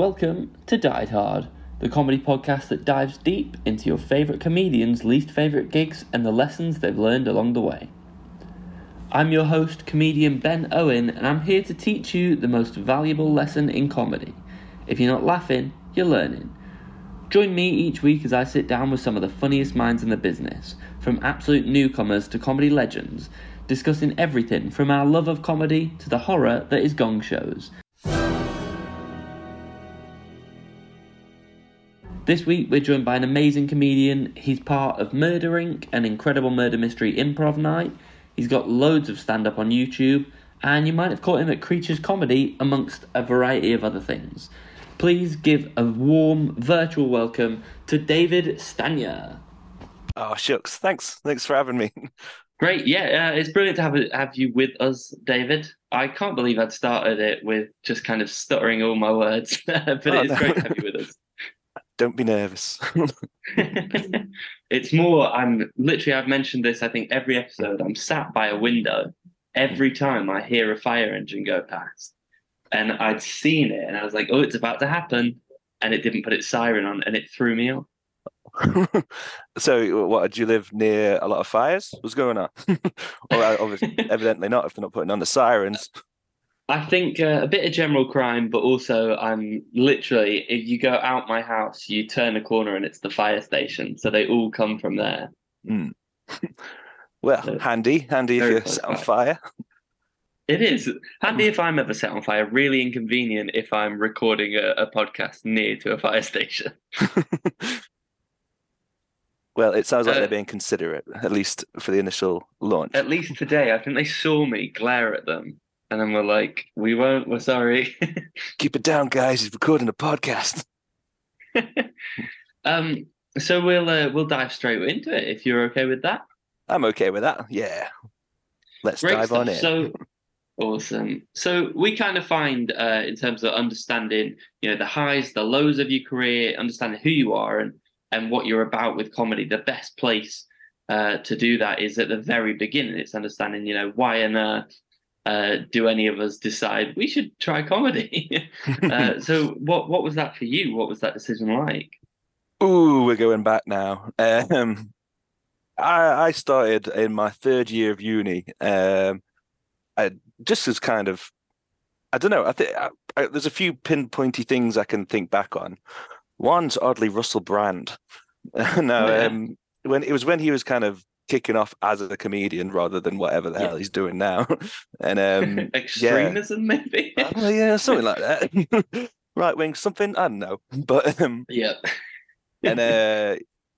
Welcome to Died Hard, the comedy podcast that dives deep into your favourite comedians' least favourite gigs and the lessons they've learned along the way. I'm your host, comedian Ben Owen, and I'm here to teach you the most valuable lesson in comedy. If you're not laughing, you're learning. Join me each week as I sit down with some of the funniest minds in the business, from absolute newcomers to comedy legends, discussing everything from our love of comedy to the horror that is gong shows. This week we're joined by an amazing comedian. He's part of Murder Inc., an incredible murder mystery improv night. He's got loads of stand up on YouTube, and you might have caught him at Creatures Comedy, amongst a variety of other things. Please give a warm virtual welcome to David Stanier. Oh shucks! Thanks, thanks for having me. Great, yeah, uh, it's brilliant to have have you with us, David. I can't believe I'd started it with just kind of stuttering all my words, but Oh, it's no. great to have you with us. Don't be nervous. it's more i'm literally i've mentioned this i think every episode i'm sat by a window every time i hear a fire engine go past and i'd seen it and i was like oh it's about to happen and it didn't put its siren on and it threw me off so, what? Do you live near a lot of fires? What's going on? or obviously, evidently not. If they're not putting on the sirens. I think uh, a bit of general crime but also i'm literally if you go out my house you turn a corner and it's the fire station so they all come from there Mm. Well, So, handy, handy if you're set on fire. It is handy if I'm ever set on fire. Really inconvenient if I'm recording a, a podcast near to a fire station. well, it sounds like Uh, they're being considerate, at least for the initial launch. At least today, I think they saw me glare at them, and then we're like, "We won't. We're sorry." Keep it down, guys. He's recording a podcast. um. So we'll uh, we'll dive straight into it if you're okay with that. I'm okay with that. Yeah. Let's Great dive stuff. on in. So awesome. So we kind of find, uh, in terms of understanding, you know, the highs, the lows of your career, understanding who you are and and what you're about with comedy. The best place uh, to do that is at the very beginning. It's understanding, you know, why on earth uh, do any of us decide we should try comedy? uh, so what what was that for you? What was that decision like? Ooh, we're going back now. Um, I I started in my third year of uni. Um, I just as kind of, I don't know. I think there's a few pinpointy things I can think back on. One's oddly Russell Brand. no, Yeah. um, when it was when he was kind of kicking off as a comedian rather than whatever the Yeah. hell he's doing now. and um, Extremism, maybe. oh, yeah, something like that. right wing, something I don't know, but um, yeah. and uh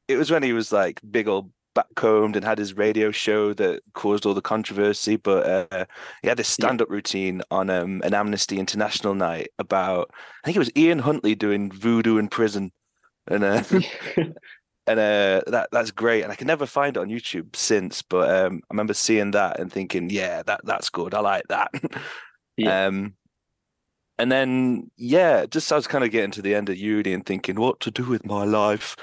it was when he was like big old backcombed and had his radio show that caused all the controversy but uh he had this stand-up routine on um an amnesty international night about i think it was ian huntley doing voodoo in prison and uh and uh that that's great. And i can never find it on youtube since but um i remember seeing that and thinking yeah that that's good. I like that. Yeah. um and then yeah just i was kind of getting to the end of uni and thinking what to do with my life?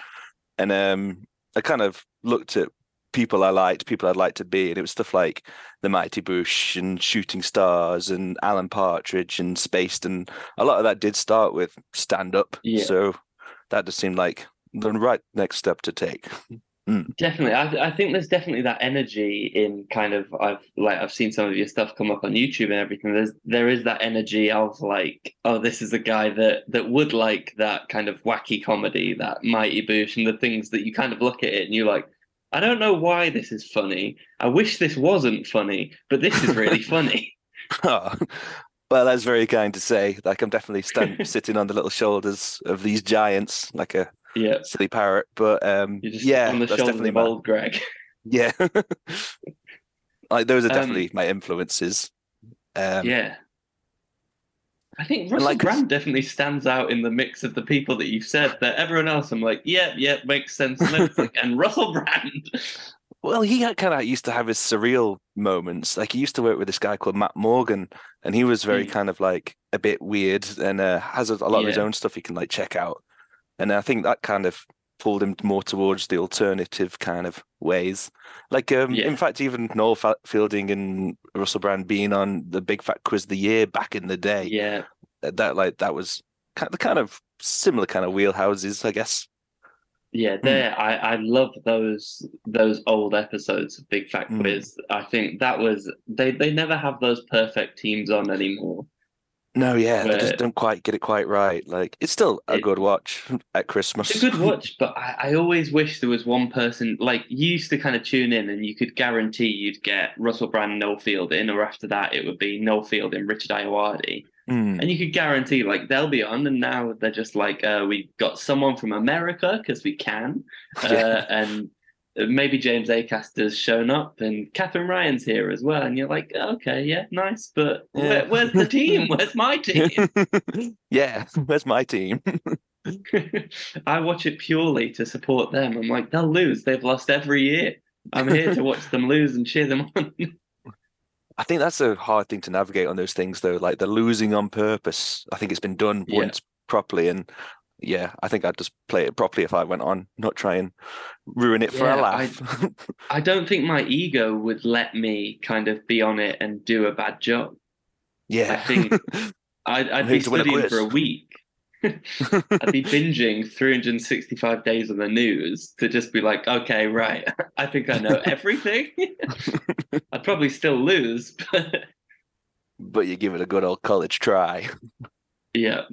And um i kind of looked at people i liked people i'd like to be and it was stuff like the mighty boosh and shooting stars and alan partridge and spaced and a lot of that did start with stand up Yeah. so that just seemed like the right next step to take mm. Definitely, I, I think there's definitely that energy in kind of I've like I've seen some of your stuff come up on YouTube and everything. There's there is that energy of like, oh, this is a guy that that would like that kind of wacky comedy, that mighty boosh, and the things that you kind of look at it and you're like, I don't know why this is funny. I wish this wasn't funny, but this is really funny. Oh, well, that's very kind to say. Like I'm definitely stand, sitting on the little shoulders of these giants, like a Yeah, silly parrot. But um, you're just yeah, on the that's definitely my, old Greg. yeah. like those are Um, definitely my influences. Um, yeah. I think Russell like- Brand definitely stands out in the mix of the people that you've said. That everyone else, I'm like, yeah, yeah, makes sense. And, like, and Russell Brand, Well, he kind of used to have his surreal moments. Like he used to work with this guy called Matt Morgan, and he was very Mm. kind of like a bit weird and uh, has a, a lot of his own stuff you can like check out. And I think that kind of pulled him more towards the alternative kind of ways. Like, um, Yeah. in fact, even Noel Fielding and Russell Brand being on the Big Fat Quiz the Year back in the day, yeah, that like that was kind of, kind of similar kind of wheelhouses, I guess. Yeah, Hmm. there. I I love those those old episodes of Big Fat Mm. Quiz. I think that was they they never have those perfect teams on anymore. No, yeah, they just don't quite get it quite right. Like it's still a It- good watch at Christmas. It's a good watch, but I, I always wish there was one person like you used to kind of tune in and you could guarantee you'd get Russell Brand, and Field in, or after that it would be Noel Fielding, Richard Ayoade. Mm. And you could guarantee like they'll be on, and now they're just like, uh, we got someone from America because we can, uh, Yeah. and maybe James Acaster's shown up, and Katherine Ryan's here as well, and you're like, okay, yeah, nice, but Yeah. where, where's the team? Where's my team? yeah, where's my team? I watch it purely to support them. I'm like, they'll lose. They've lost every year. I'm here to watch them lose and cheer them on. I think that's a hard thing to navigate on those things, though. Like the losing on purpose. I think it's been done Yeah. once properly, and yeah, I think I'd just play it properly if I went on, not try and ruin it for Yeah, a I- laugh. I don't think my ego would let me kind of be on it and do a bad job. yeah, think I'd, I'd be win a studying for a week. I'd be binging 365 days of the news to just be like, okay, right, I think I know everything. I'd probably still lose, but but you give it a good old college try. yeah.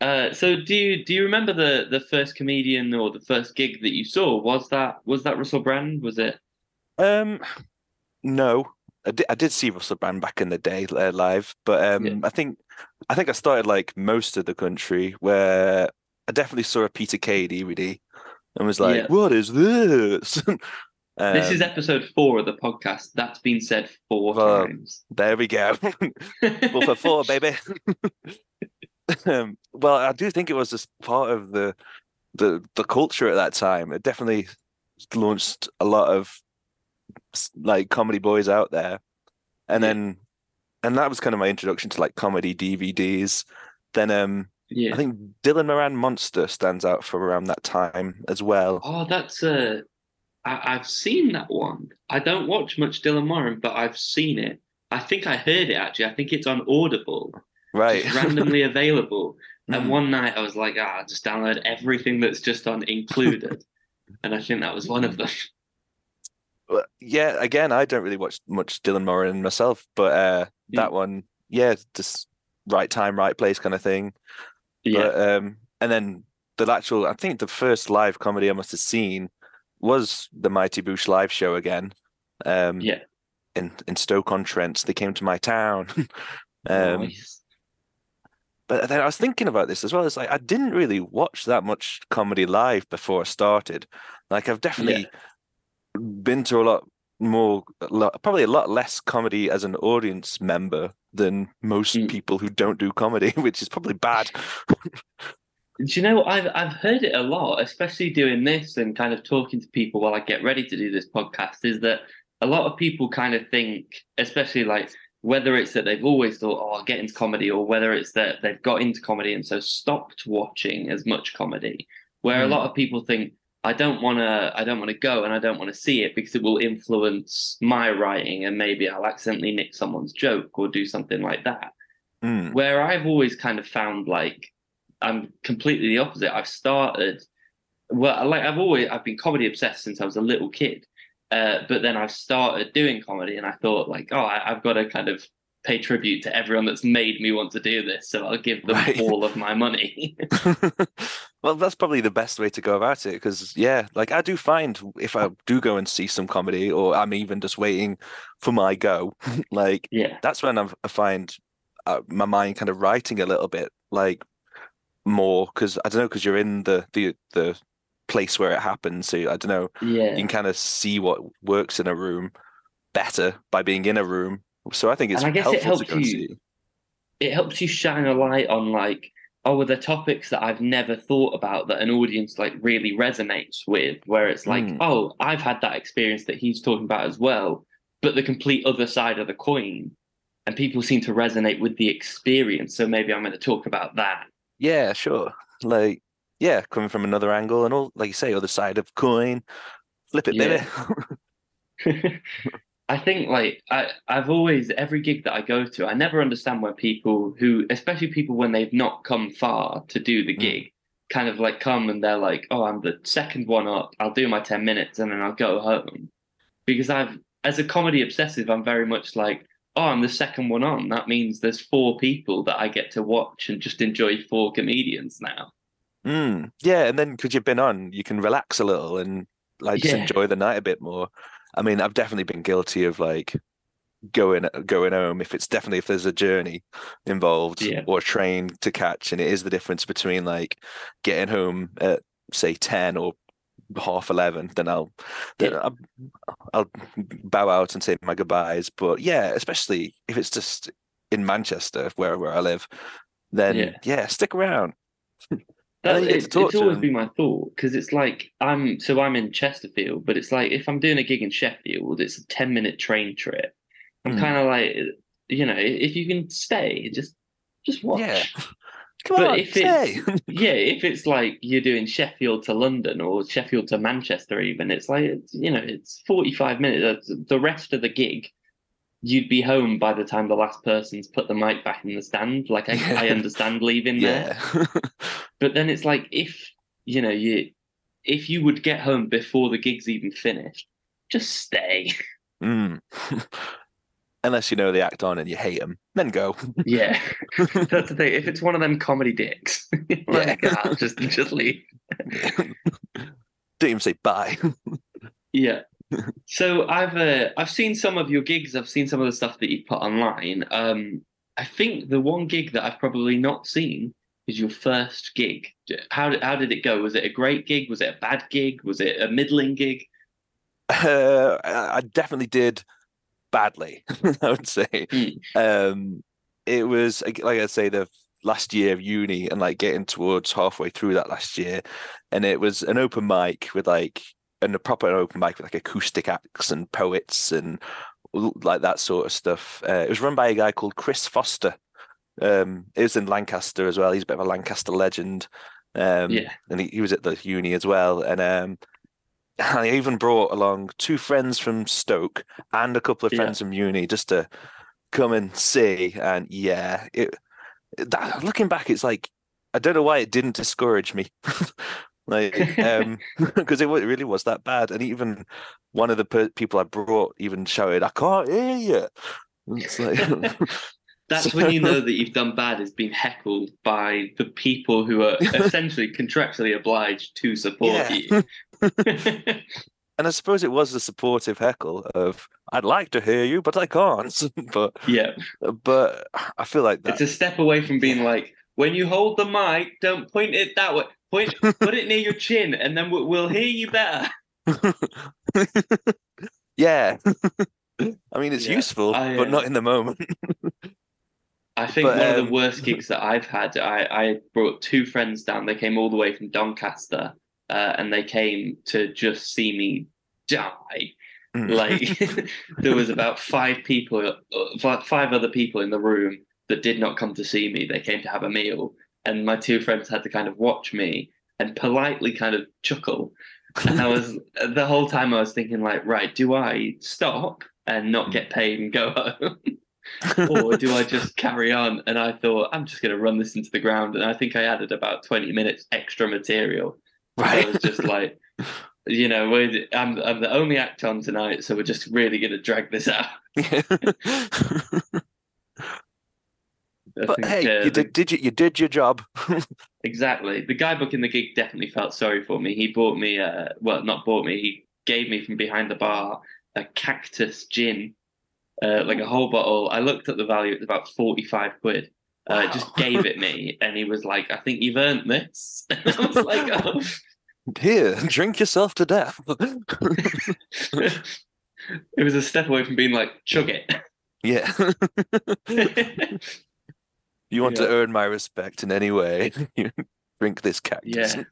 Uh, so do you do you remember the the first comedian or the first gig that you saw? Was that was that Russell Brand? Was it? Um, no, I did, I did see Russell Brand back in the day uh, live, but um, Yeah. I think I think I started like most of the country where I definitely saw a Peter Kay DVD and was like, Yeah. "What is this?" this is Um, episode four of the podcast. That's been said four Well, times. there we go. Four for four, baby. um, well, I do think it was just part of the the the culture at that time. It definitely launched a lot of like comedy boys out there, and Yeah. then and that was kind of my introduction to like comedy DVDs. Then um, yeah. I think Dylan Moran Monster stands out for around that time as well. Oh, that's uh I, I've seen that one. I don't watch much Dylan Moran, but I've seen it. I think I heard it actually. I think it's on Audible, Right, randomly available. And Mm. one night I was like, ah, just download everything that's just on included. and I think that was one of them. Well, yeah, again, I don't really watch much Dylan Moran myself, but uh, that one, yeah, just right time, right place kind of thing. Yeah. But um, and then the actual, I think the first live comedy I must have seen was the Mighty Boosh live show again. Um, yeah. in in Stoke on Trent, they came to my town. um, nice. But then I was thinking about this as well. It's like I didn't really watch that much comedy live before I started. Like I've definitely been to a lot more, probably a lot less comedy as an audience member than most Mm. people who don't do comedy, which is probably bad. Do you know I've I've heard it a lot, especially doing this and kind of talking to people while I get ready to do this podcast, is that a lot of people kind of think, especially like whether it's that they've always thought, oh, I'll get into comedy, or whether it's that they've got into comedy and so stopped watching as much comedy. Where a Hmm. lot of people think, I don't wanna I don't wanna go and I don't want to see it because it will influence my writing and maybe I'll accidentally nick someone's joke or do something like that Mm. where I've always kind of found like I'm completely the opposite. I've started well, like I've always I've been comedy obsessed since I was a little kid, uh, but then I've started doing comedy, and I thought like, oh, I, I've got to kind of pay tribute to everyone that's made me want to do this, so I'll give them Right. all of my money. well, that's probably the best way to go about it because, yeah, like I do find if I do go and see some comedy or I'm even just waiting for my go, like yeah, that's when I've, I find uh, my mind kind of writing a little bit like more because I don't know because you're in the the the place where it happens. So I don't know, yeah. you can kind of see what works in a room better by being in a room. So I think it's And I guess it helpful to helps go and you- see. it helps you shine a light on like oh are there topics that i've never thought about that an audience like really resonates with where it's like Mm. oh i've had that experience that he's talking about as well but the complete other side of the coin and people seem to resonate with the experience so maybe i'm going to talk about that Yeah, sure. Like, yeah, coming from another angle and all, like you say, other side of coin, flip it, baby. I think like I, I've always every gig that I go to, I never understand why people who, especially people when they've not come far to do the Mm. gig, kind of like come and they're like, "Oh, I'm the second one up. I'll do my ten minutes and then I'll go home." Because I've, as a comedy obsessive, I'm very much like, "Oh, I'm the second one on. That means there's four people that I get to watch and just enjoy four comedians now." Mm, yeah, and then because you've been on, you can relax a little and like just Yeah. enjoy the night a bit more. I mean, I've definitely been guilty of like going going home if it's definitely if there's a journey involved Yeah. or a train to catch, and it is the difference between like getting home at say ten or half eleven, then I'll then Yeah. I'll, I'll bow out and say my goodbyes. But yeah, especially if it's just in Manchester, where where I live, then yeah, stick around. That, then you get it, it's always been my thought because it's like I'm so I'm in Chesterfield, but it's like if I'm doing a gig in Sheffield, it's a ten minute train trip. I'm Mm. kind of like, you know, if you can stay, just just watch. Yeah. Come But on, if stay. it's yeah, if it's like you're doing Sheffield to London or Sheffield to Manchester, even it's like it's, you know it's 45 minutes. That's- The rest of the gig, you'd be home by the time the last person's put the mic back in the stand. Like I, I understand leaving there, but then it's like if you know you if you would get home before the gig's even finished, just stay. Mm. Unless you know the act on and you hate them, then go. yeah, that's the thing. If it's one of them comedy dicks, like, Yeah. ah, just just leave. Don't even say bye. Yeah. So I've uh, I've seen some of your gigs. I've seen some of the stuff that you put online. Um, I think the one gig that I've probably not seen is your first gig. How did how did it go? Was it a great gig? Was it a bad gig? Was it a middling gig? Uh, I definitely did badly, I would say. Mm. Um, it was like I say, the last year of uni and like getting towards halfway through that last year, and it was an open mic with like and a proper open mic with like acoustic acts and poets and like that sort of stuff. Uh, it was run by a guy called Chris Foster. Um, it was in Lancaster as well. He's a bit of a Lancaster legend. Um, Yeah. and he, he was at the uni as well. And um, I even brought along two friends from Stoke and a couple of Yeah. friends from uni just to come and see. And yeah, it that looking back, it's like I don't know why it didn't discourage me. like um because it it really was that bad and even one of the per- people i brought even shouted i can't hear you like That's when you know that you've done bad is being heckled by the people who are essentially contractually obliged to support Yeah. you. and i suppose it was a supportive heckle of i'd like to hear you but i can't but yeah. but i feel like that It's a step away from being like, when you hold the mic, don't point it that way. Point, put it near your chin, and then we'll, we'll hear you better. yeah i mean it's Yeah, useful I, but uh, not in the moment I think But, one of um, the worst gigs that I've had, I, I brought two friends down. They came all the way from Doncaster, uh, and they came to just see me die. Mm. Like there was about five people, uh, five other people in the room that did not come to see me. They came to have a meal, and my two friends had to kind of watch me and politely kind of chuckle. And I was the whole time I was thinking like, right, do I stop and not get paid and go home? or do I just carry on? And I thought I'm just going to run this into the ground. And I think I added about 20 minutes extra material. Right. I was just like, you know, we're, I'm I'm the only act on tonight, so we're just really going to drag this out. I but hey uh, you did, did you you did your job exactly. The guy booking the gig definitely felt sorry for me. He bought me, uh, well, not bought me. He gave me from behind the bar a cactus gin, uh, like a whole bottle. I looked at the value; it's about forty-five quid. Uh, Just gave it me, and he was like, "I think you've earned this." I was like, "Oh." here drink yourself to death it was a step away from being like, "Chug it." yeah you want to earn my respect in any way you drink this cactus Yeah.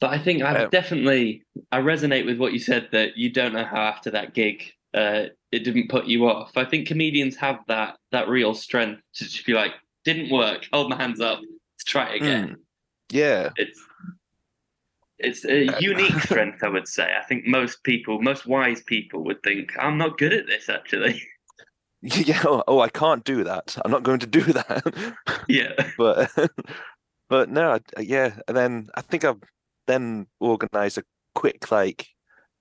But I think I Um, definitely I resonate with what you said that you don't know how after that gig uh, it didn't put you off. I think comedians have that that real strength to just be like, didn't work, hold my hands up, let's try it again. Mm. yeah It's It's a unique strength, I would say. I think most people, most wise people, would think I'm not good at this. Actually, Yeah. Oh, oh, I can't do that. I'm not going to do that. yeah, but but no, yeah. And then I think I've then organized a quick like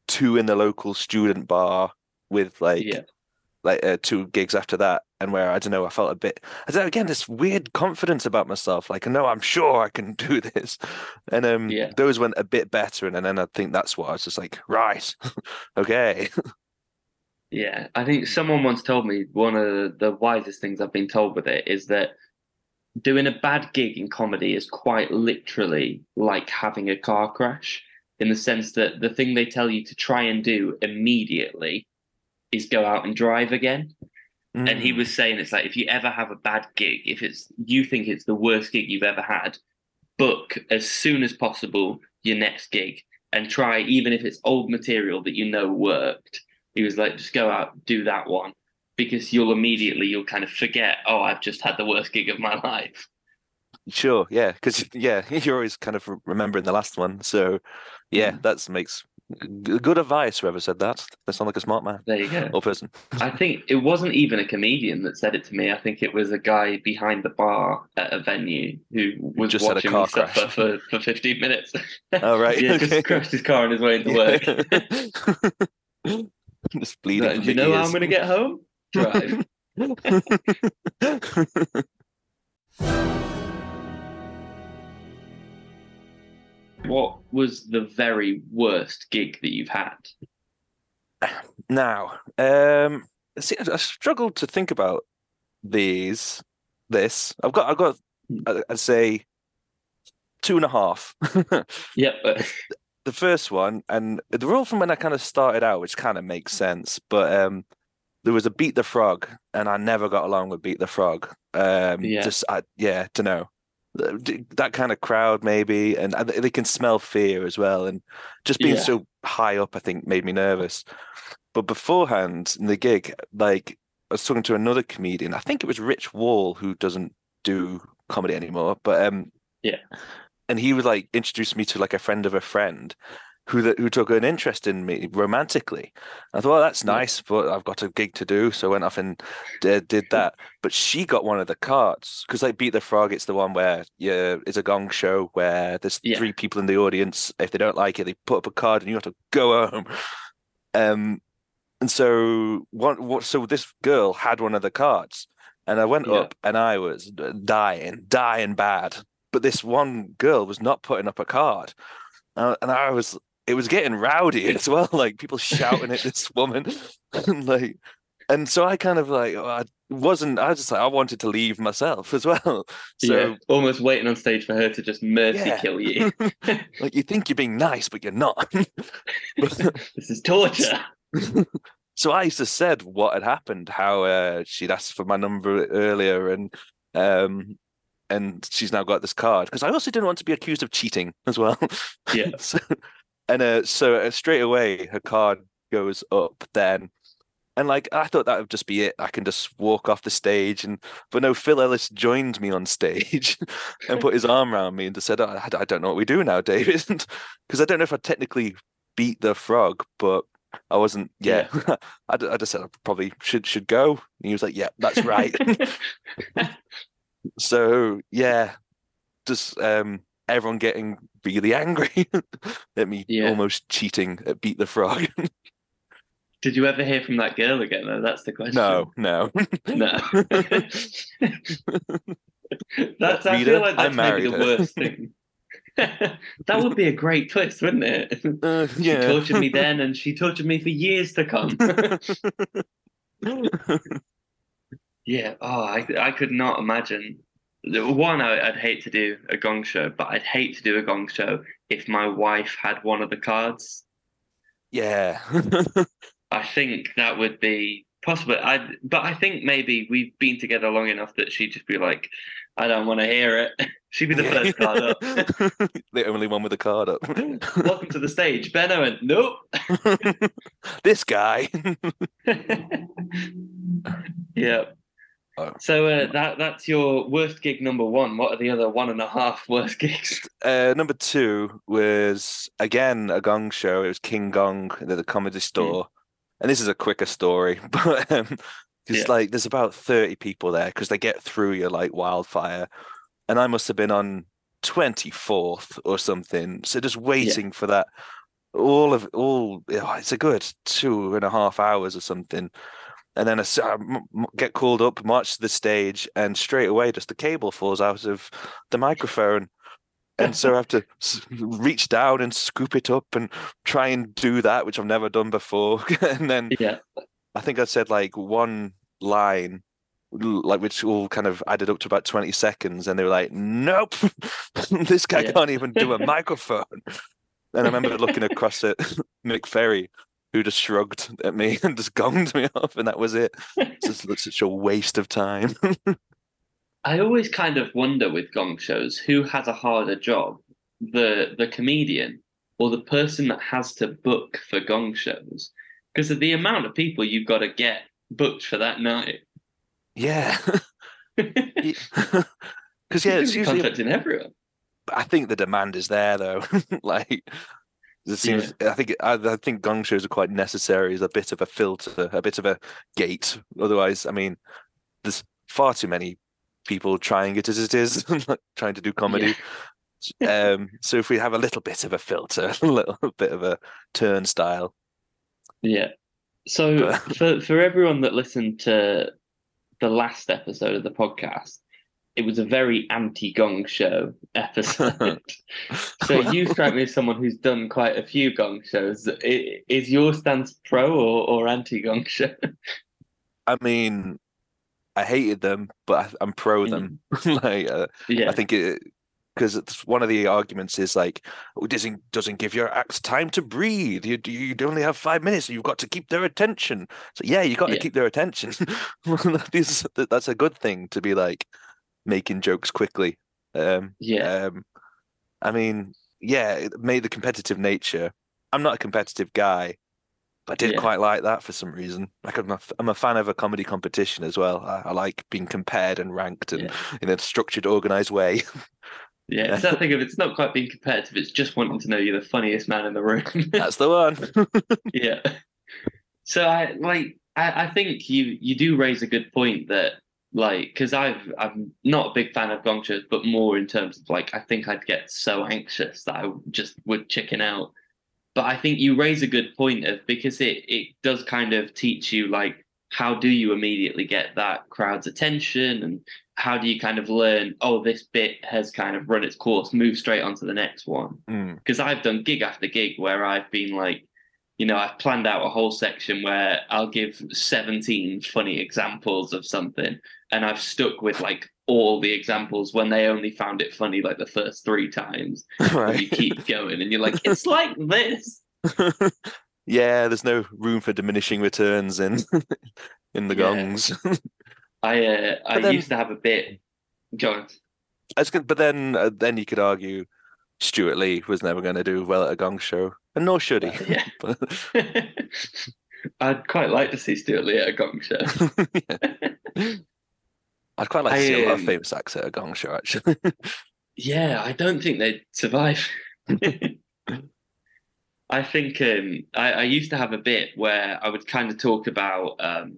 two in the local student bar with like yeah, like uh, two gigs after that, and where I don't know, I felt a bit. I don't know, again this weird confidence about myself. Like, no, I'm sure I can do this, and um, Yeah. those went a bit better, and then I think that's what I was just like, right, okay, yeah. I think someone once told me one of the, wisest things I've been told with it is that doing a bad gig in comedy is quite literally like having a car crash in the sense that the thing they tell you to try and do immediately is go out and drive again. And he Mm. was saying it's like if you ever have a bad gig, if it's you think it's the worst gig you've ever had, book as soon as possible your next gig and try even if it's old material that you know worked. He was like, just go out, do that one. Because you'll immediately you'll kind of forget, oh, I've just had the worst gig of my life. Sure, yeah, because yeah, you're always kind of remembering the last one. So, yeah, Mm. that makes good advice. Whoever said that, they sound like a smart man There you go. or person. I think it wasn't even a comedian that said it to me. I think it was a guy behind the bar at a venue who was just had a watching car me suffer for, for 15 minutes. Oh right, yeah, okay. just crashed his car on his way into work. just bleeding. Do you know how I'm going to get home? Drive. what was the very worst gig that you've had? Now, um, see, I I struggled to think about these. This I've got. I've got. I'd say two and a half. Yep. The first one, and they're all from when I kind of started out, which kind of makes sense. But um, there was a Beat the Frog, and I never got along with Beat the Frog. Um, Yeah. just I, yeah, to know that kind of crowd maybe, and they can smell fear as well, and just being Yeah. so high up, I think, made me nervous. But beforehand in the gig, like I was talking to another comedian, I think it was Rich Wall, who doesn't do comedy anymore, but um, Yeah. And he would like introduce me to like a friend of a friend who that who took an interest in me romantically. I thought, well, that's nice, but I've got a gig to do, so I went off and did, did that. But she got one of the cards because like Beat the Frog, it's the one where yeah, it's a gong show where there's Yeah. three people in the audience. If they don't like it, they put up a card and you have to go home. Um, and so one, what? So this girl had one of the cards, and I went Yeah. up and I was dying, dying bad. But this one girl was not putting up a card, uh, and I was. It was getting rowdy as well, like people shouting at this woman, and like, and so I kind of like I wasn't. I was just like I wanted to leave myself as well. So yeah, almost waiting on stage for her to just mercy Yeah. kill you. like you think you're being nice, but you're not. But- this is torture. so I just said what had happened, how uh, she'd asked for my number earlier, and um, and she's now got this card because I also didn't want to be accused of cheating as well. Yeah. so, and uh, so uh, straight away her card goes up then. And like I thought that would just be it. I can just walk off the stage, and but no, Phil Ellis joined me on stage and put his arm around me and just said, "I, I don't know what we do now, David," because I don't know if I technically beat the frog, but I wasn't. Yeah, I, d- I just said I probably should should go. And he was like, "Yeah, that's right." So yeah, just um, everyone getting really angry at me Yeah. almost cheating at beat the frog. Did you ever hear from that girl again? Though that's the question. no, no. no. that's. I Rita, feel like I that's maybe the her. worst thing. that would be a great twist, wouldn't it? Uh, She tortured me then, and she tortured me for years to come. Yeah. Oh, I I could not imagine. One, I, I'd hate to do a gong show, but I'd hate to do a gong show if my wife had one of the cards. yeah. I think that would be possible. I but I think maybe we've been together long enough that she'd just be like, I don't want to hear it. She'd be the first card up. the only one with a card up. Welcome to the stage, Ben Owen. Nope. this guy. yeah. Oh. So uh, that that's your worst gig number one. What are the other one and a half worst gigs? Uh, number two was again a gong show. It was King Gong at the comedy store, and this is a quicker story, but um, because Yeah. like there's about thirty people there because they get through you like wildfire, and I must have been on twenty fourth or something. So just waiting for that. All of all, oh, it's a good two and a half hours or something. And then I s- I m- m- get called up, march to the stage, and straight away, just the cable falls out of the microphone. And so I have to reach down and scoop it up and try and do that, which I've never done before. and then Yeah, I think I said like one line, like which all kind of added up to about 20 seconds. And they were like, nope, this guy Yeah. can't even do a microphone. And I remember looking across at Mick Ferry, who just shrugged at me and just gonged me off, and that was it. It's just such a waste of time. I always kind of wonder with gong shows who has a harder job, the the comedian or the person that has to book for gong shows, because of the amount of people you've got to get booked for that night. yeah. Because yeah, it's usually contacting everyone. I think the demand is there though. like it seems I think I, I think gong shows are quite necessary as a bit of a filter, a bit of a gate. Otherwise, I mean, there's far too many people trying it as it is, like trying to do comedy. Um, so if we have a little bit of a filter, a little bit of a turnstile. Yeah. So But- for for everyone that listened to the last episode of the podcast, it was a very anti-gong show episode. so you strike me as someone who's done quite a few gong shows. Is your stance pro or, or anti-gong show? I mean, I hated them, but I, I'm pro them. like uh, Yeah. I think it because one of the arguments is like oh, doesn't doesn't give your acts time to breathe. You you only have five minutes. You've got to keep their attention. So yeah, you've got to keep their attention. that's a good thing to be like making jokes quickly. Um, yeah. um, I mean, yeah, it made the competitive nature. I'm not a competitive guy, but I did Yeah. quite like that for some reason. Like I'm a, I'm a fan of a comedy competition as well. I, I like being compared and ranked and in a structured, organized way. Yeah. It's that thing of it's not quite being competitive, it's just wanting to know you're the funniest man in the room. That's the one. Yeah. So I like I, I think you you do raise a good point that like because I've I'm not a big fan of gong shows, but more in terms of like I think I'd get so anxious that I just would chicken out. But I think you raise a good point of because it it does kind of teach you like how do you immediately get that crowd's attention? And how do you kind of learn oh this bit has kind of run its course move straight on to the next one? Mm, because I've done gig after gig where I've been like, you know, I've planned out a whole section where I'll give 17 funny examples of something, and I've stuck with like all the examples when they only found it funny like the first three times. And you right. keep going, and you're like, it's like this. yeah, there's no room for diminishing returns in in the Yeah. gongs. I uh, I then- used to have a bit. Go on. That's good, but then uh, then you could argue Stewart Lee was never going to do well at a gong show, and nor should he. Yeah. But- I'd quite like to see Stewart Lee at a gong show. Yeah. I'd quite like to I, see a lot of um, famous acts at a gong show, actually. Yeah, I don't think they'd survive. I think um, I, I used to have a bit where I would kind of talk about um,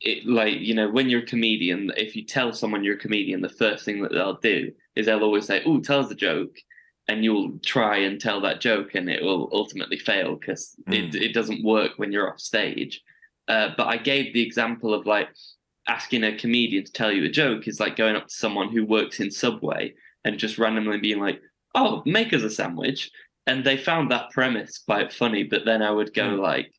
it, like you know, when you're a comedian, if you tell someone you're a comedian, the first thing that they'll do is they'll always say, "Oh, tell us a joke," and you'll try and tell that joke, and it will ultimately fail because it it doesn't work when you're off stage. Uh, but I gave the example of like asking a comedian to tell you a joke is like going up to someone who works in Subway and just randomly being like, "Oh, make us a sandwich," and they found that premise quite funny. But then I would go Mm. like,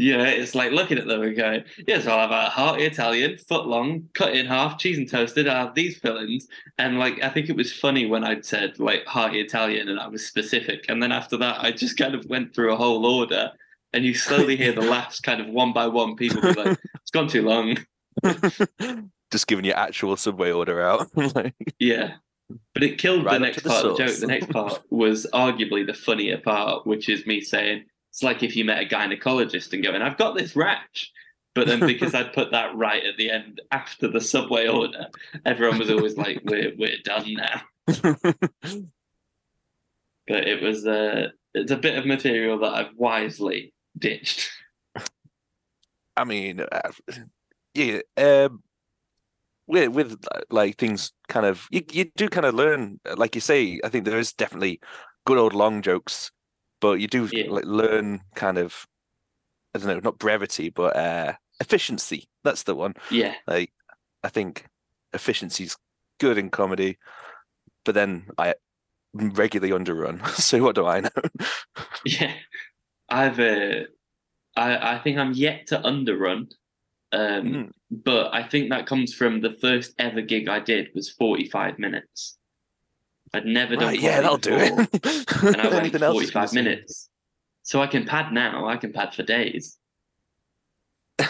"Yeah, it's like looking at them and going, yes, I'll have a hearty Italian, foot long, cut in half, cheese and toasted. I have these fillings." And like, I think it was funny when I'd said like hearty Italian and I was specific, and then after that, I just kind of went through a whole order. And you slowly hear the laughs, kind of one by one. People be like, "It's gone too long." Just giving your actual subway order out. like, Yeah. But it killed Right the next the part of the joke. The next part was arguably the funnier part, which is me saying, it's like if you met a gynecologist and going, I've got this rash. But then because I'd put that right at the end after the subway order, everyone was always like, "We're we're done now." But it was uh, it's a bit of material that I've wisely ditched. I mean, uh, yeah, um, with with like things kind of you you do kind of learn, like you say. I think there is definitely good old long jokes, but you do Yeah. like learn kind of I don't know, not brevity, but uh efficiency. That's the one. Yeah, Like I think efficiency's good in comedy, but then I regularly underrun. So what do I know? yeah. I've uh, I I think I'm yet to underrun. Um, Mm. but I think that comes from the first ever gig I did was 45 minutes. I'd never done Right, yeah, that'll comedy do it. and I went 45 minutes. So I can pad now. I can pad for days.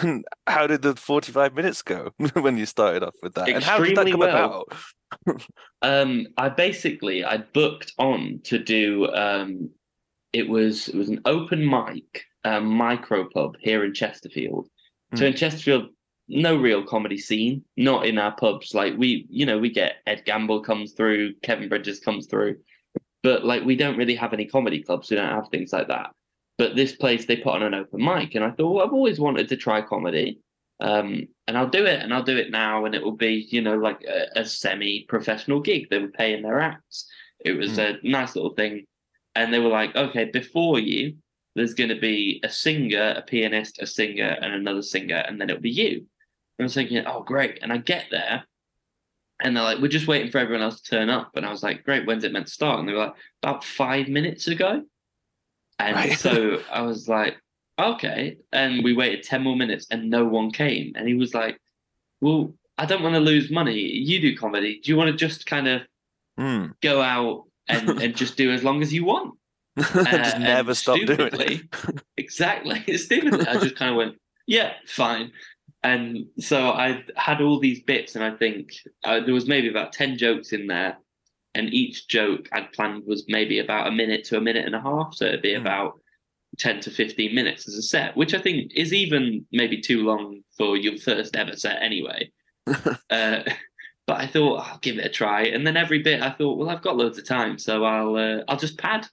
And how did the 45 minutes go when you started off with that? and how did that come well. about? Um, I basically I booked on to do um, it was it was an open mic um, micro pub here in Chesterfield. So in Chesterfield, no real comedy scene, not in our pubs. Like we, you know, we get Ed Gamble comes through, Kevin Bridges comes through, but like we don't really have any comedy clubs. We don't have things like that. But this place they put on an open mic, and I thought well, I've always wanted to try comedy, um, and I'll do it, and I'll do it now, and it will be, you know, like a, a semi-professional gig. They were paying their acts. It was a nice little thing, and they were like, okay, before you, there's going to be a singer, a pianist, a singer, and another singer, and then it'll be you. I was thinking, oh, great. And I get there, and they're like, we're just waiting for everyone else to turn up. And I was like, great, when's it meant to start? And they were like, about five minutes ago. And Right. so I was like, okay. And we waited 10 more minutes, and no one came. And he was like, well, I don't want to lose money. You do comedy. Do you want to just kind of Mm. go out and, and just do as long as you want? And just Uh, never stop doing it. exactly. Stupidly, I just kind of went, yeah, fine. And so I had all these bits, and I think uh, there was maybe about 10 jokes in there. And each joke I'd planned was maybe about a minute to a minute and a half. So it'd be Hmm. about 10 to 15 minutes as a set, which I think is even maybe too long for your first ever set anyway. uh, but I thought I'll give it a try. And then every bit I thought, well, I've got loads of time, so I'll uh, I'll just pad,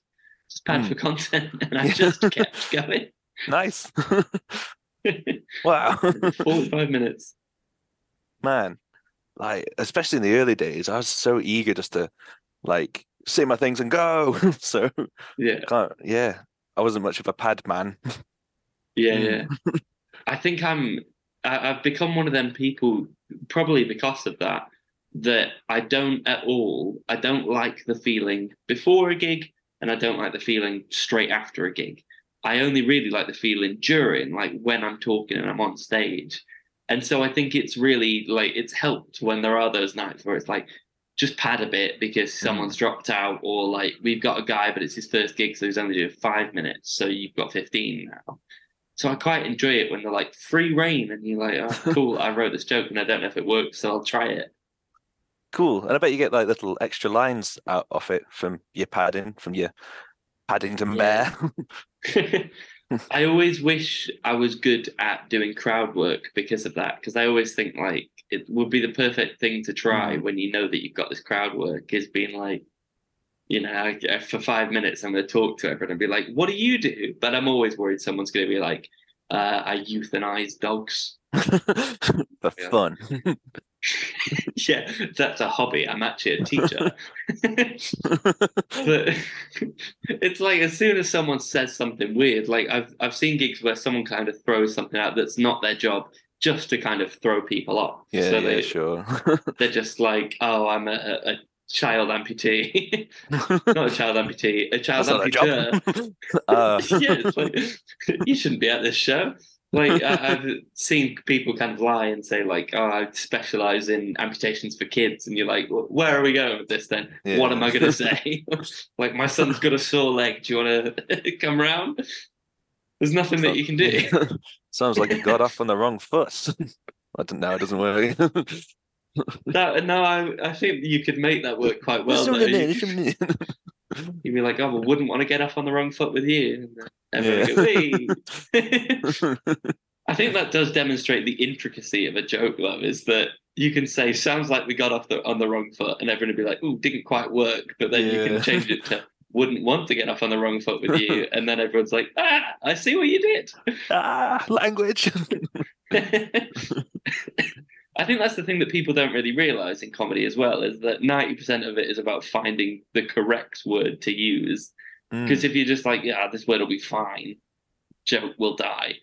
just pad Hmm. for content, and I Yeah. just kept going. Nice. Wow. 45 minutes. Man, like especially in the early days, I was so eager just to like say my things and go. so Yeah, can't yeah. I wasn't much of a pad man. yeah, Hmm. yeah. I think I'm. I, I've become one of them people, probably because of that, that I don't at all. I don't like the feeling before a gig, and I don't like the feeling straight after a gig. I only really like the feeling during, like when I'm talking and I'm on stage. And so I think it's really like it's helped when there are those nights where it's like just pad a bit because hmm. someone's dropped out, or like we've got a guy, but it's his first gig, so he's only doing five minutes, so you've got 15 now. So I quite enjoy it when they're like free reign and you're like, oh, cool, I wrote this joke and I don't know if it works, so I'll try it. Cool. And I bet you get like little extra lines out of it from your padding, from your Paddington Yeah. Bear. I always wish I was good at doing crowd work because of that. Because I always think like it would be the perfect thing to try Mhm. when you know that you've got this crowd work is being like, you know, I- for five minutes I'm going to talk to everyone and be like, "What do you do?" But I'm always worried someone's going to be like, uh, "I euthanize dogs." For fun. yeah, that's a hobby. I'm actually a teacher. but it's like as soon as someone says something weird, like I've I've seen gigs where someone kind of throws something out that's not their job just to kind of throw people off. Yeah, so yeah, they sure. they're just like, oh, I'm a, a, child amputee, not a child amputee, a child That's not a amputee. job. uh, yeah, it's like you shouldn't be at this show. Like I, I've seen people kind of lie and say like, "Oh, I specialize in amputations for kids," and you're like, "Wh- "Where are we going with this then? What am I going to say? like, my son's got a sore leg. Do you want to come round?" There's nothing that you can do. Sounds like you got off on the wrong foot. I don't know. It doesn't work. That, no, I, I think you could make that work quite well. though. You- You'd be like, "Oh, well, wouldn't want to get off on the wrong foot with you." And then go. I think that does demonstrate the intricacy of a joke, though, is that you can say sounds like we got off the on the wrong foot, and everyone would be like, "Ooh, didn't quite work," but then you can change it to wouldn't want to get off on the wrong foot with you, and then everyone's like, "Ah, I see what you did." ah, language. I think that's the thing that people don't really realize in comedy as well is that 90% of it is about finding the correct word to use. Mm. Because if you're just like, yeah, this word will be fine, joke will die.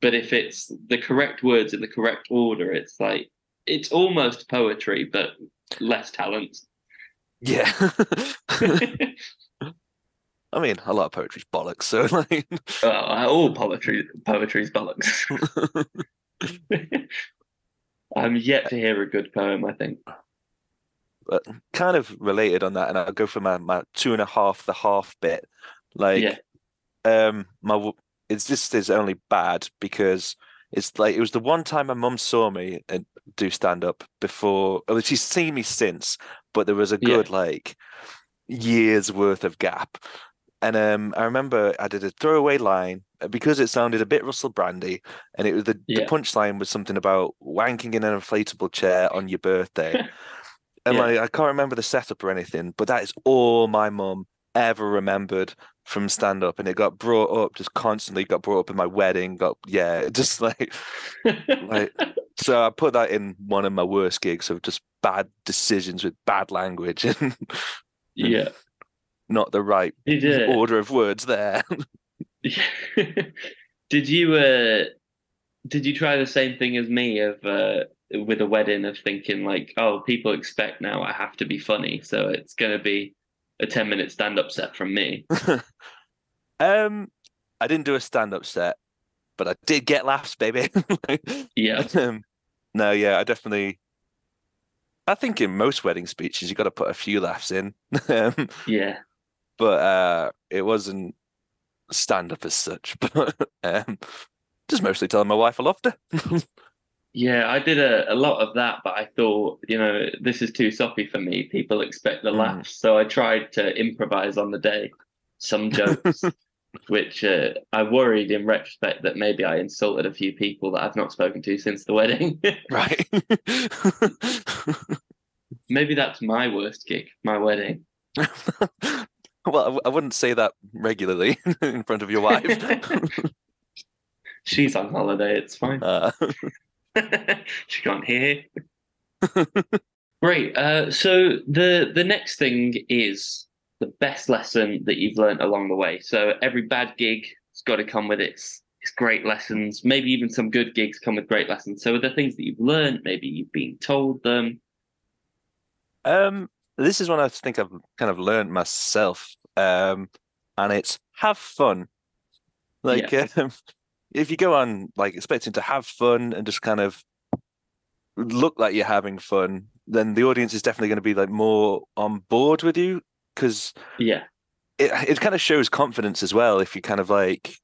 But if it's the correct words in the correct order, it's like, it's almost poetry, but less talent. Yeah. I mean, a lot of poetry's bollocks, so like Oh, all poetry, poetry's bollocks. I'm yet to hear a good poem, I think. kind of related on that, and I'll go for my, my two and a half, the half bit. Like, Yeah. um, my it's just is only bad because it's like it was the one time my mum saw me and do stand up before. Well, she's seen me since, but there was a Yeah. good like years worth of gap. And um, I remember I did a throwaway line uh, because it sounded a bit Russell Brandy, and it was the, the punchline was something about wanking in an inflatable chair on your birthday. And Yeah. like I can't remember the setup or anything, but that is all my mum ever remembered from stand up, and it got brought up just constantly. Got brought up in my wedding. Got yeah, just like like. So I put that in one of my worst gigs of just bad decisions with bad language and yeah. Not the right order of words there. did you uh did you try the same thing as me of uh with a wedding of thinking like oh people expect now I have to be funny so it's gonna be a 10 minute stand up set from me um, I didn't do a stand up set, but I did get laughs, baby. yeah Um, no, yeah, I definitely. I think in most wedding speeches you got to put a few laughs in, um, yeah but uh, it wasn't stand up as such. But um, just mostly telling my wife I loved her. yeah I did a, a lot of that but I thought you know this is too soppy for me people expect the Mm. laughs so I tried to improvise on the day some jokes which uh, I worried in retrospect that maybe I insulted a few people that I've not spoken to since the wedding. right. maybe that's my worst gig, my wedding. Well, I wouldn't say that regularly in front of your wife. She's on holiday, it's fine. uh, she can't hear. Great. Uh, so the the next thing is the best lesson that you've learned along the way. So every bad gig has got to come with its its great lessons. Maybe even some good gigs come with great lessons. So the things that you've learned, maybe you've been told them. Um, this is one I think I've kind of learned myself. Um, and it's have fun. Like, um, if you go on like expecting to have fun and just kind of look like you're having fun, then the audience is definitely going to be like more on board with you because Yeah, it it kind of shows confidence as well if you kind of like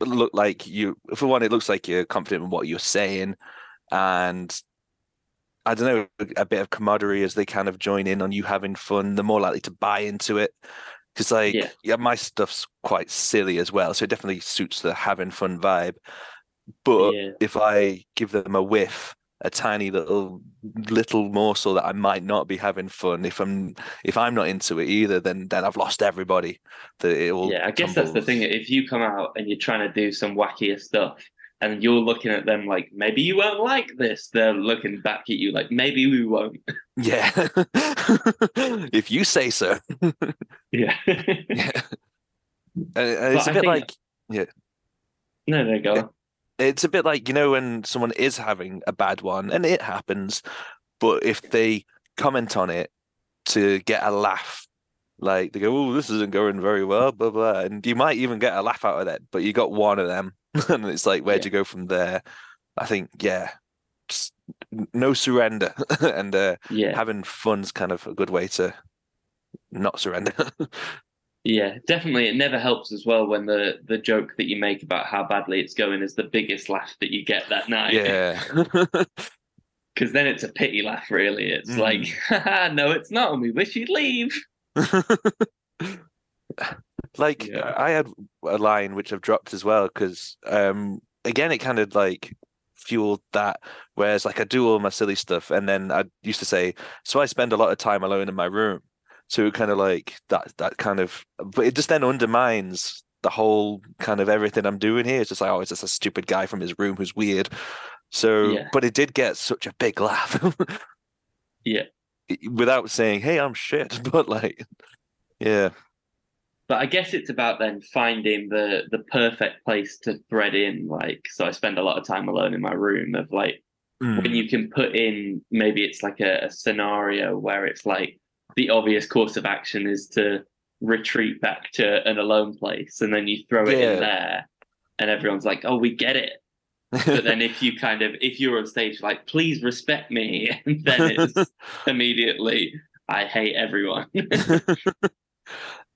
look like you for one it looks like you're confident in what you're saying and I don't know a bit of camaraderie as they kind of join in on you having fun they're more likely to buy into it because like Yeah. yeah. my stuff's quite silly as well so it definitely suits the having fun vibe but yeah, if I give them a whiff a tiny little little morsel that I might not be having fun if I'm if I'm not into it either then then I've lost everybody that it all yeah. I guess that's the thing. If you come out and you're trying to do some wackier stuff, and you're looking at them like maybe you won't like this, they're looking back at you like maybe we won't. yeah. If you say so. Yeah. yeah and it's But a bit like no, no, go it's a bit like you know when someone is having a bad one and it happens but if they comment on it to get a laugh like they go oh this isn't going very well blah blah and you might even get a laugh out of that but you got one of them and it's like where'd Yeah. you go from there i think yeah no surrender and uh Yeah. having fun's kind of a good way to not surrender Yeah, definitely. It never helps as well when the the joke that you make about how badly it's going is the biggest laugh that you get that night. yeah Because then it's a pity laugh, really. It's Mm. like, no, it's not, and we wish you'd leave. Like Yeah. I had a line which I've dropped as well because um again, it kind of like fueled that. Whereas like I do all my silly stuff, and then I used to say, so I spend a lot of time alone in my room. So kind of like that that kind of, but it just then undermines the whole kind of everything I'm doing here. It's just like, oh, it's just a stupid guy from his room who's weird. So, Yeah. but it did get such a big laugh. Yeah. Without saying, hey, I'm shit. But like, yeah. But I guess it's about then finding the the perfect place to thread in. Like, so I spend a lot of time alone in my room. Of like Mm. when you can put in maybe it's like a, a scenario where it's like the obvious course of action is to retreat back to an alone place, and then you throw it Yeah. in there, and everyone's like, "Oh, we get it." But then if you kind of if you're on stage like, "Please respect me," and then it's immediately, "I hate everyone."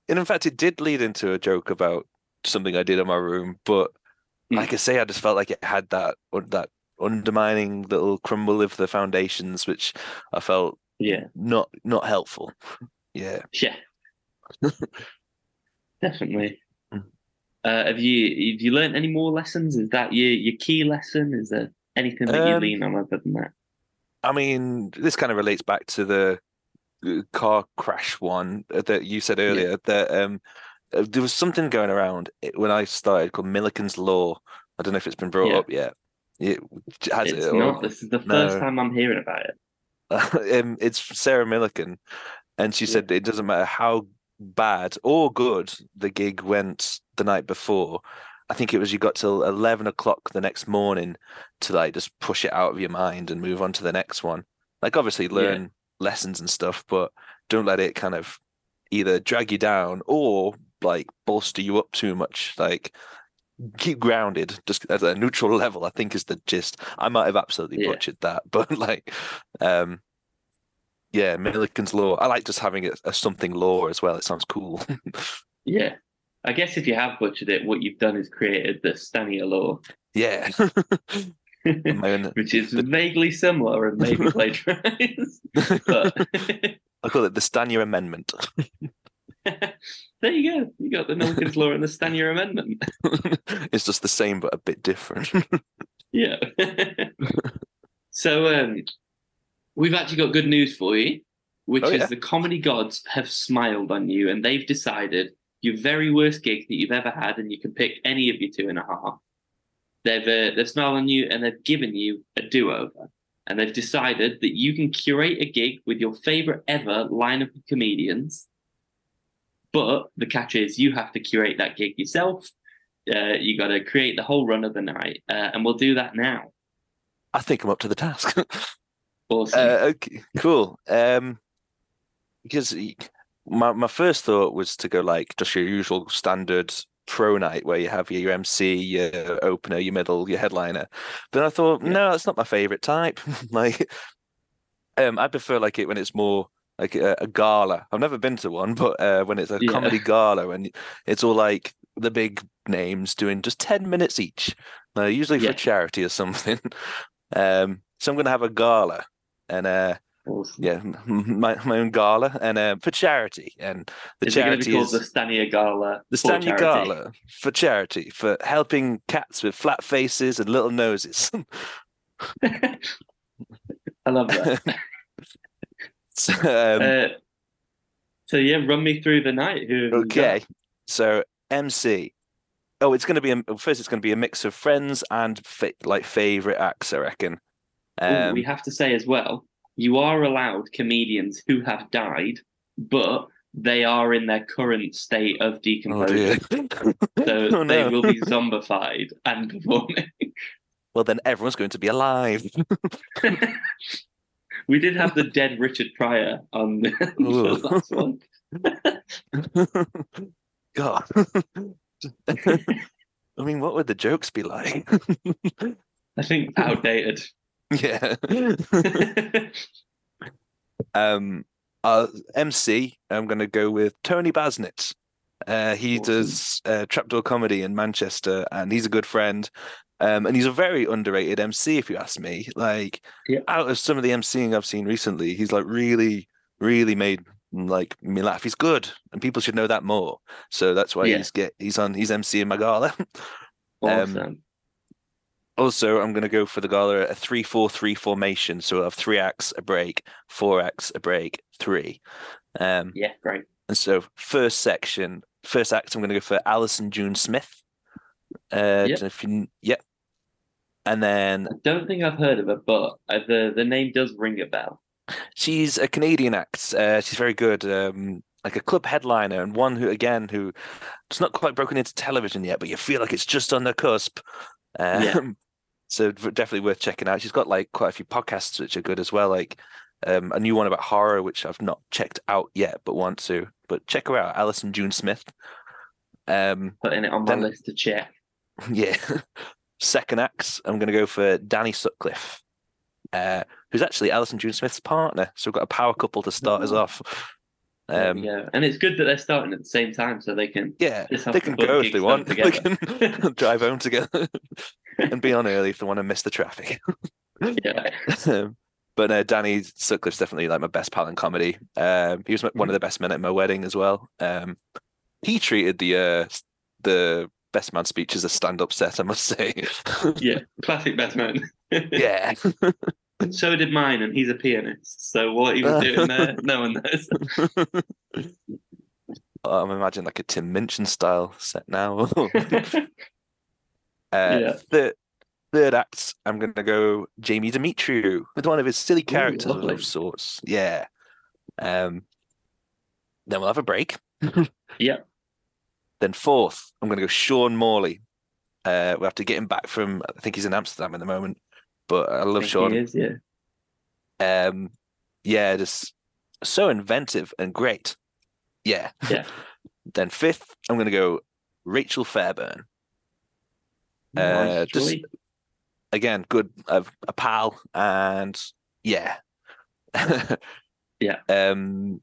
and in fact, it did lead into a joke about something I did in my room. But Mm. like I say, I just felt like it had that that undermining little crumble of the foundations, which I felt yeah. not not helpful. Yeah. Yeah. Definitely. Mm. Uh, have you have you learned any more lessons? Is that your your key lesson? Is there anything that you Um, lean on other than that? I mean, this kind of relates back to the car crash one uh, that you said earlier. That um, uh, there was something going around when I started called Millican's Law. I don't know if it's been brought Yeah. up yet. It has It's it, or- not. This is the first no. time I'm hearing about it. um, it's Sarah Millican, and she Yeah. said it doesn't matter how bad or good the gig went the night before. I think it was you got till eleven o'clock the next morning to like just push it out of your mind and move on to the next one. Like obviously learn lessons and stuff, but don't let it kind of either drag you down or like bolster you up too much. Like keep grounded just at a neutral level, I think is the gist. I might have absolutely Yeah. butchered that, but like um yeah, Millican's law. I like just having a, a something law as well. It sounds cool. Yeah. I guess if you have butchered it, what you've done is created the Stanier law, yeah. Which is vaguely similar and maybe plagiarized. But I call it the Stanier Amendment. there you go. You got the Millican's law and the Stanier amendment. it's just the same but a bit different. Yeah. so um we've actually got good news for you, which Oh, is yeah. the comedy gods have smiled on you and they've decided your very worst gig that you've ever had, and you can pick any of your two and a half. They've uh, they've smiled on you and they've given you a do-over. And they've decided that you can curate a gig with your favorite ever lineup of comedians. But the catch is you have to curate that gig yourself. Uh, you got to create the whole run of the night, uh, and we'll do that now. I think I'm up to the task. Awesome. Uh, okay, cool. Um, because my my first thought was to go like just your usual standard pro night where you have your MC, your opener, your middle, your headliner. But I thought, Yeah. no, that's not my favorite type. like, um, I prefer like it when it's more like a, a gala. I've never been to one, but uh, when it's a Yeah. comedy gala and it's all like the big names doing just ten minutes each, uh, usually Yeah. for charity or something. Um, so I'm gonna have a gala and uh. Yeah my, my own gala and uh, for charity and the is it going to charity is the Stanier Gala? the for charity? Gala for charity for helping cats with flat faces and little noses. I love that. So, um, uh, so yeah, run me through the night. Who have you got? okay, so MC. Oh, it's going to be a, first. It's going to be a mix of friends and fa- like favorite acts. I reckon. Ooh, Um, we have to say as well, you are allowed comedians who have died, but they are in their current state of oh So Oh, they will be zombified and performing. Well, then everyone's going to be alive. we did have the dead Richard Pryor on the last one. God. I mean, what would the jokes be like? I think outdated. Yeah. um, uh, MC, I'm going to go with Tony Basnett. Uh, he Awesome. does uh, trapdoor comedy in Manchester, and he's a good friend. Um, and he's a very underrated MC, if you ask me. Like, Yeah. out of some of the MCing I've seen recently, he's like really, really made like me laugh. He's good, and people should know that more. So that's why Yeah. he's get he's on he's MCing my gala. Um, Awesome. Also, I'm going to go for the gala a three-four-three formation. So we'll have three acts, a break, four acts, a break, three. Um, Yeah, great. and so first section, first act, I'm going to go for Allyson June Smith. Uh, Yep. if you, yep. And then I don't think I've heard of her, but uh, the the name does ring a bell. she's a Canadian act. Uh, she's very good, um, like a club headliner, and one who, again, who it's not quite broken into television yet, but you feel like it's just on the cusp. Um, Yeah. So definitely worth checking out. She's got like quite a few podcasts which are good as well, like um, a new one about horror which I've not checked out yet, but want to. But check her out, Allyson June Smith. Um, Putting it on my Then- list to check. yeah. Second acts, I'm going to go for Danny Sutcliffe, uh, who's actually Allyson June Smith's partner. So we've got a power couple to start us Oh. off. Um, go. And it's good that they're starting at the same time, so they can. yeah, Just have they to can go if they want. They can drive home together and be on early if they want to miss the traffic. Yeah. Um, but uh, Danny Sutcliffe's definitely like my best pal in comedy. Um, he was one of the best men at my wedding as well. Um, he treated the uh, the best man speech as a stand up set, I must say. yeah. Classic best man. yeah. So did mine, and he's a pianist. So what he was doing there, no one knows. Oh, I'm imagining like a Tim Minchin style set now. uh, Yeah. third, third act, I'm going to go Jamie Demetriou with one of his silly characters of sorts. Yeah. Um, then we'll have a break. yeah. Then fourth, I'm going to go Sean Morley. Uh, we have to get him back from. I think he's in Amsterdam at the moment, but I love think Sean. Is, yeah. Um, yeah, just so inventive and great. Yeah. Yeah. then fifth, I'm going to go Rachel Fairburn. Uh, just- Again, good, uh, a pal, and yeah. Yeah. Um,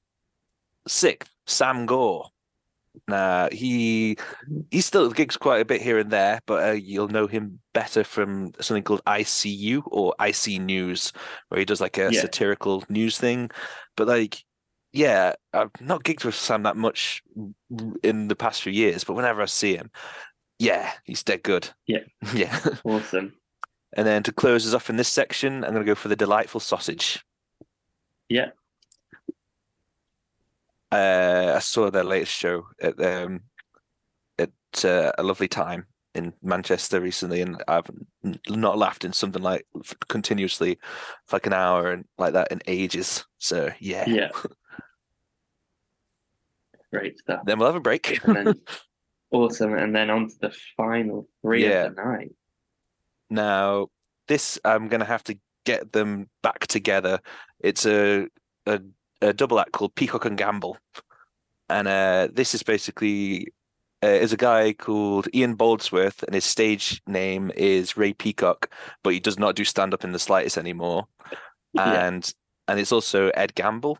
sixth, Sam Gore. Nah, he he still gigs quite a bit here and there, but uh, you'll know him better from something called ICU or IC News, where he does like a Yeah. satirical news thing. But like, yeah, I've not gigged with Sam that much in the past few years, but whenever I see him, yeah, he's dead good. Yeah. yeah. Awesome. And then to close us off in this section, I'm going to go for the delightful sausage. Yeah. Uh, I saw their latest show at um at uh, a lovely time in Manchester recently, and I've not laughed in something like continuously for like an hour and like that in ages. So yeah. Yeah. Great stuff. Then we'll have a break. And then awesome. And then on to the final three Yeah. of the night. Now, this I'm going to have to get them back together. It's a a, a double act called Peacock and Gamble, and uh, this is basically uh, is a guy called Ian Boldsworth, and his stage name is Ray Peacock, but he does not do stand up in the slightest anymore. Yeah. And and it's also Ed Gamble.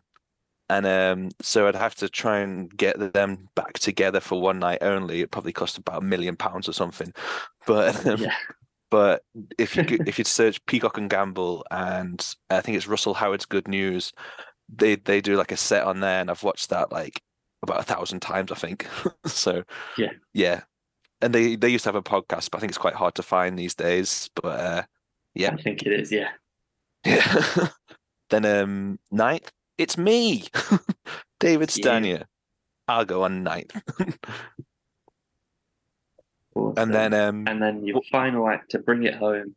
And um, so I'd have to try and get them back together for one night only. It probably cost about a million pounds or something. But um, Yeah. but if you could, if you search Peacock and Gamble, and I think it's Russell Howard's Good News, they they do like a set on there, and I've watched that like about a thousand times, I think. so Yeah. yeah, and they they used to have a podcast, but I think it's quite hard to find these days. But uh, yeah, I think it is, yeah. yeah. then um, ninth, it's me, David. Stanier. I'll go on ninth, Awesome. and then um, and then your final act to bring it home.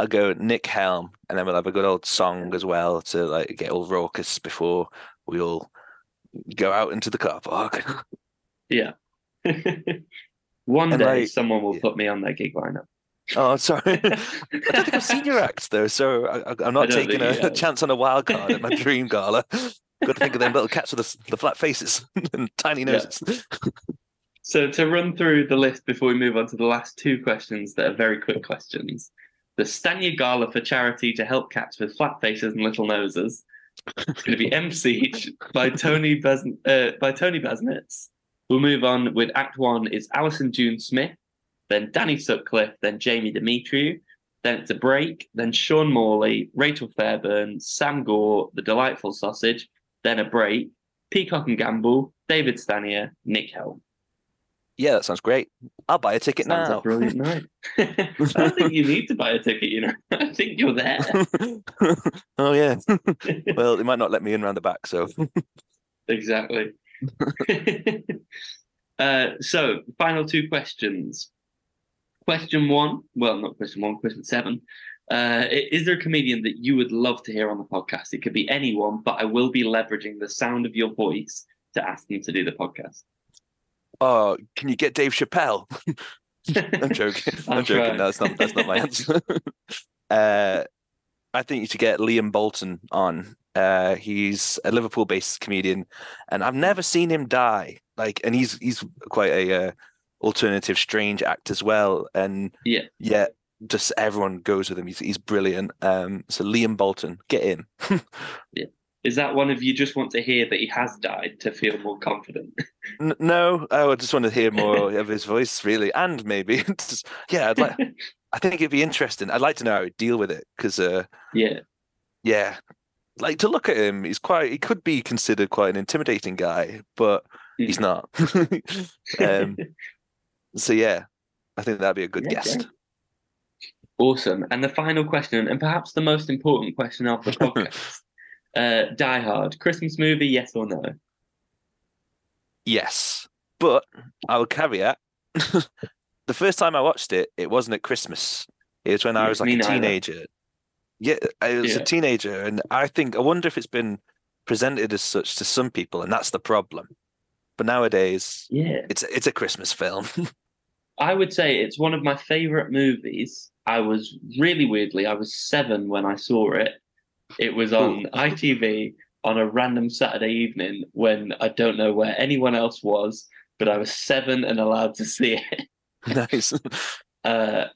I'll go Nick Helm, and then we'll have a good old song as well to like get all raucous before we all go out into the car park. Yeah. One And, day like, someone will yeah. put me on their gig lineup. oh, sorry. I don't think I've seen your acts though, so I, I'm not taking a, a chance on a wild card at my dream gala. Got to think of them little cats with the, the flat faces and tiny Yeah. noses. So to run through the list before we move on to the last two questions that are very quick questions. The Stanier Gala for charity to help cats with flat faces and little noses. It's going to be emceed by Tony Bas- uh, by Tony Basnitz. We'll move on with Act One is Allyson June Smith, then Danny Sutcliffe, then Jamie Demetriou, then it's a break, then Sean Morley, Rachel Fairburn, Sam Gore, The Delightful Sausage, then a break, Peacock and Gamble, David Stanier, Nick Helm. Yeah, that sounds great. I'll buy a ticket Sounds now. a brilliant night. I don't think you need to buy a ticket. You know, I think you're there. oh yeah. well, they might not let me in round the back, so exactly. uh, so, final two questions. Question one, well, not question one, question seven. Uh, is there a comedian that you would love to hear on the podcast? It could be anyone, but I will be leveraging the sound of your voice to ask them to do the podcast. Oh, can you get Dave Chappelle? I'm joking. I'm joking. No, that's not that's not my answer. uh, I think you should get Liam Bolton on. Uh, he's a Liverpool-based comedian, and I've never seen him die. Like, and he's he's quite a uh, alternative, strange act as well. And Yeah. yeah, just everyone goes with him. He's he's brilliant. Um, so Liam Bolton, get him. Is that one of you just want to hear that he has died to feel more confident? N- no, I just want to hear more of his voice, really, and maybe just, yeah, I'd like. I think it'd be interesting. I'd like to know how he'd deal with it because, uh, yeah. yeah, like to look at him, he's quite. He could be considered quite an intimidating guy, but he's Mm. not. um, so yeah, I think that'd be a good Yeah, guest. Awesome. And the final question, and perhaps the most important question of the podcast uh, Die Hard, Christmas movie, yes or no? Yes, but I will caveat: the first time I watched it, it wasn't at Christmas. It was when I was like me a neither. teenager. Yeah, I was Yeah. a teenager, and I think I wonder if it's been presented as such to some people, and that's the problem. But nowadays, Yeah. it's it's a Christmas film. I would say it's one of my favorite movies. I was really weirdly, I was seven when I saw it. It was on ITV on a random Saturday evening when I don't know where anyone else was, but I was seven and allowed to see it. nice. Uh,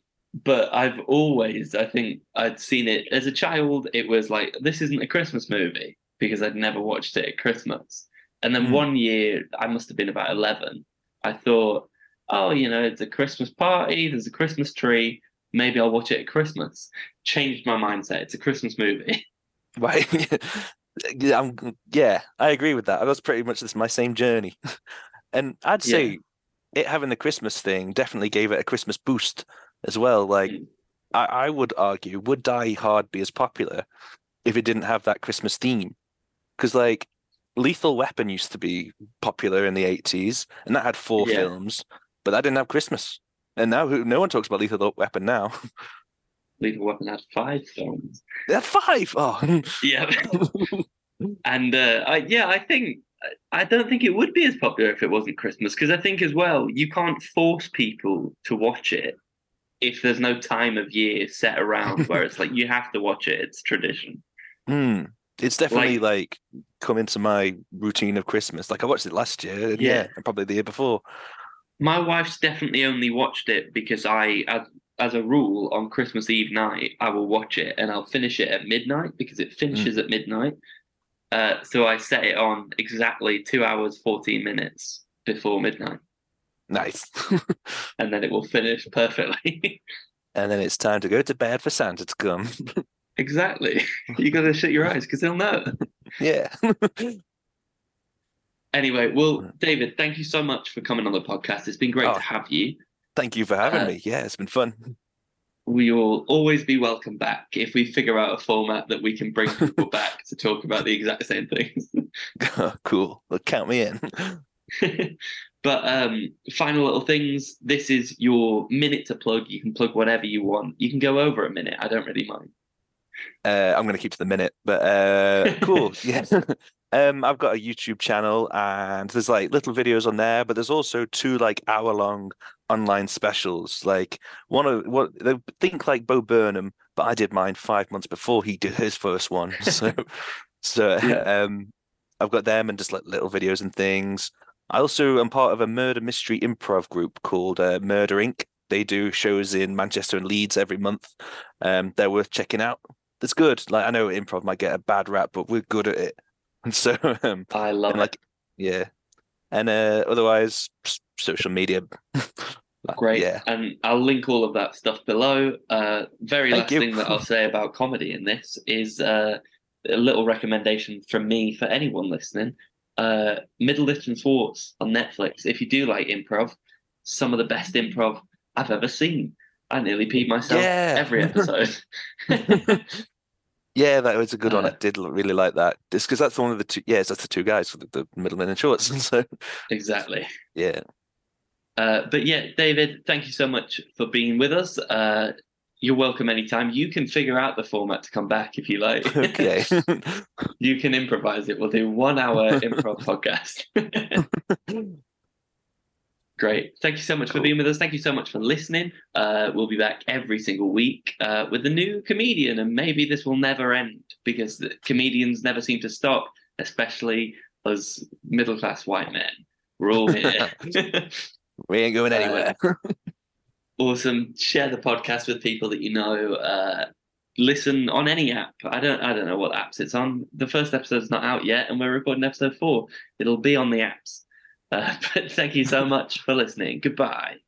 but I've always, I think I'd seen it as a child. It was like, this isn't a Christmas movie because I'd never watched it at Christmas. And then Mm. one year, I must have been about 11, I thought, oh, you know, it's a Christmas party, there's a Christmas tree. Maybe I'll watch it at Christmas. Changed my mindset. It's a Christmas movie. Right. yeah, I'm, yeah, I agree with that. I was pretty much this my same journey. And I'd Yeah. say it having the Christmas thing definitely gave it a Christmas boost as well. Like Mm. I, I would argue, would Die Hard be as popular if it didn't have that Christmas theme? Because like Lethal Weapon used to be popular in the 80s and that had four Yeah. films, but that didn't have Christmas. And now who no one talks about Lethal Weapon now. Lethal Weapon had five films. they had five. Oh Yeah. and uh, I, yeah, I think I don't think it would be as popular if it wasn't Christmas because I think as well you can't force people to watch it if there's no time of year set around where it's like you have to watch it. It's tradition. Hmm. It's definitely like, come into my routine of Christmas. Like I watched it last year, and yeah, Yeah. and probably the year before. My wife's definitely only watched it because I, as, as a rule, on Christmas Eve night, I will watch it and I'll finish it at midnight because it finishes at midnight. Uh, so I set it on exactly two hours, 14 minutes before midnight, Nice. and then it will finish perfectly. and then it's time to go to bed for Santa to come. exactly. You got to shut your eyes because they'll know. yeah. Anyway, well, David, thank you so much for coming on the podcast. It's been great Oh. to have you. Thank you for having Uh, me. Yeah, it's been fun. We will always be welcome back if we figure out a format that we can bring people back to talk about the exact same things. cool. Well, count me in. but um, final little things. This is your minute to plug. You can plug whatever you want. You can go over a minute. I don't really mind. Uh, I'm going to keep to the minute, but uh, cool. yeah. Um, I've got a YouTube channel and there's like little videos on there, but there's also two like hour long online specials. Like one of what they think like Bo Burnham, but I did mine five months before he did his first one. So, so Yeah. um, I've got them and just like little videos and things. I also am part of a murder mystery improv group called uh, Murder Inc. They do shows in Manchester and Leeds every month. Um, they're worth checking out. It's good. Like I know improv might get a bad rap, but we're good at it. And so, um, I love it. like, yeah. And uh, otherwise, social media. Like, Great. Yeah. And I'll link all of that stuff below. Uh, very Thank last you. thing that I'll say about comedy in this is uh, a little recommendation from me for anyone listening. Uh, Middleditch and Schwartz on Netflix. If you do like improv, some of the best improv I've ever seen. I nearly peed myself Yeah. every episode. Yeah, that was a good one. I Uh, did really like that. Just because that's one of the two. Yes, that's the two guys the, the middlemen and shorts. And so exactly. yeah, Uh, but yeah, David, thank you so much for being with us. Uh, you're welcome anytime. You can figure out the format to come back if you like. okay. you can improvise it. We'll do one hour improv podcast. Great. Thank you so much for being with us. Thank you so much for listening. Uh, we'll be back every single week uh, with a new comedian, and maybe this will never end because the comedians never seem to stop, especially us middle class white men. We're all here. we ain't going anywhere. awesome. Share the podcast with people that you know. Uh, listen on any app. I don't. I don't know what apps it's on. The first episode's not out yet, and we're recording episode four. It'll be on the apps. Uh, but thank you so much for listening. Goodbye.